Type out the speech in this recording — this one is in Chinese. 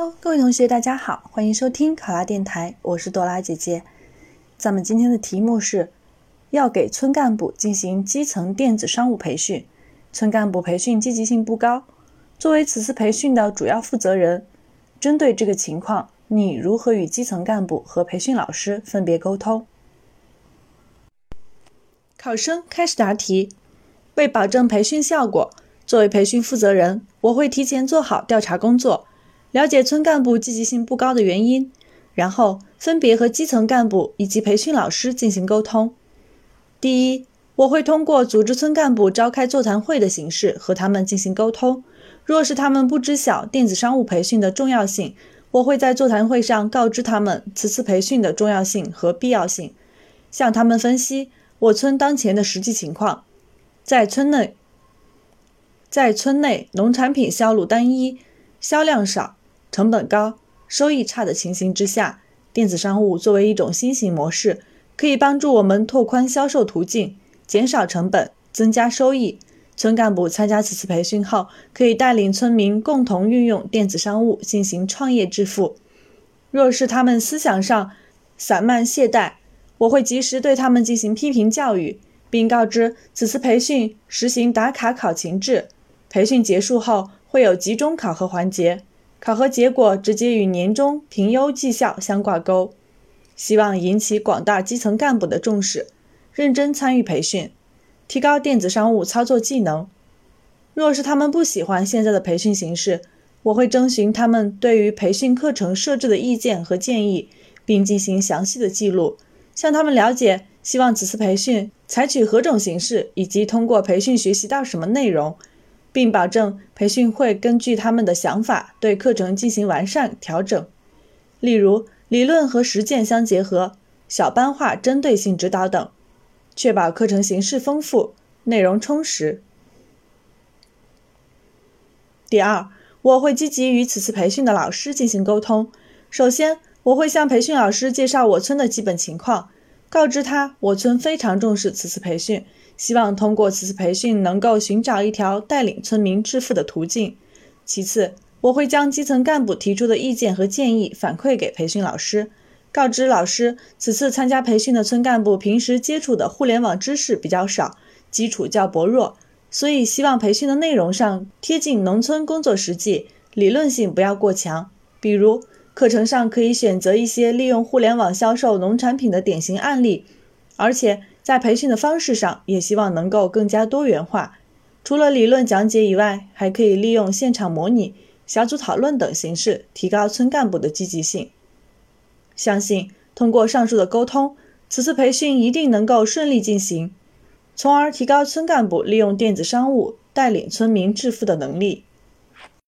Hello，各位同学，大家好，欢迎收听考拉电台，我是朵拉姐姐。咱们今天的题目是要给村干部进行基层电子商务培训，村干部培训积极性不高。作为此次培训的主要负责人，针对这个情况，你如何与基层干部和培训老师分别沟通？考生开始答题。为保证培训效果，作为培训负责人，我会提前做好调查工作。了解村干部积极性不高的原因，然后分别和基层干部以及培训老师进行沟通。第一，我会通过组织村干部召开座谈会的形式和他们进行沟通。若是他们不知晓电子商务培训的重要性，我会在座谈会上告知他们此次培训的重要性和必要性，向他们分析我村当前的实际情况。在村内，在村内农产品销路单一、销量少。成本高、收益差的情形之下，电子商务作为一种新型模式，可以帮助我们拓宽销售途径，减少成本，增加收益。村干部参加此次培训后，可以带领村民共同运用电子商务进行创业致富。若是他们思想上散漫懈怠，我会及时对他们进行批评教育，并告知此次培训实行打卡考勤制，培训结束后会有集中考核环节。考核结果直接与年终评优绩效相挂钩，希望引起广大基层干部的重视，认真参与培训，提高电子商务操作技能。若是他们不喜欢现在的培训形式，我会征询他们对于培训课程设置的意见和建议，并进行详细的记录，向他们了解希望此次培训采取何种形式，以及通过培训学习到什么内容。并保证培训会根据他们的想法对课程进行完善调整，例如理论和实践相结合、小班化针对性指导等，确保课程形式丰富、内容充实。第二，我会积极与此次培训的老师进行沟通。首先，我会向培训老师介绍我村的基本情况，告知他我村非常重视此次培训。希望通过此次培训能够寻找一条带领村民致富的途径。其次，我会将基层干部提出的意见和建议反馈给培训老师，告知老师此次参加培训的村干部平时接触的互联网知识比较少，基础较薄弱，所以希望培训的内容上贴近农村工作实际，理论性不要过强。比如，课程上可以选择一些利用互联网销售农产品的典型案例，而且。在培训的方式上，也希望能够更加多元化。除了理论讲解以外，还可以利用现场模拟、小组讨论等形式，提高村干部的积极性。相信通过上述的沟通，此次培训一定能够顺利进行，从而提高村干部利用电子商务带领村民致富的能力。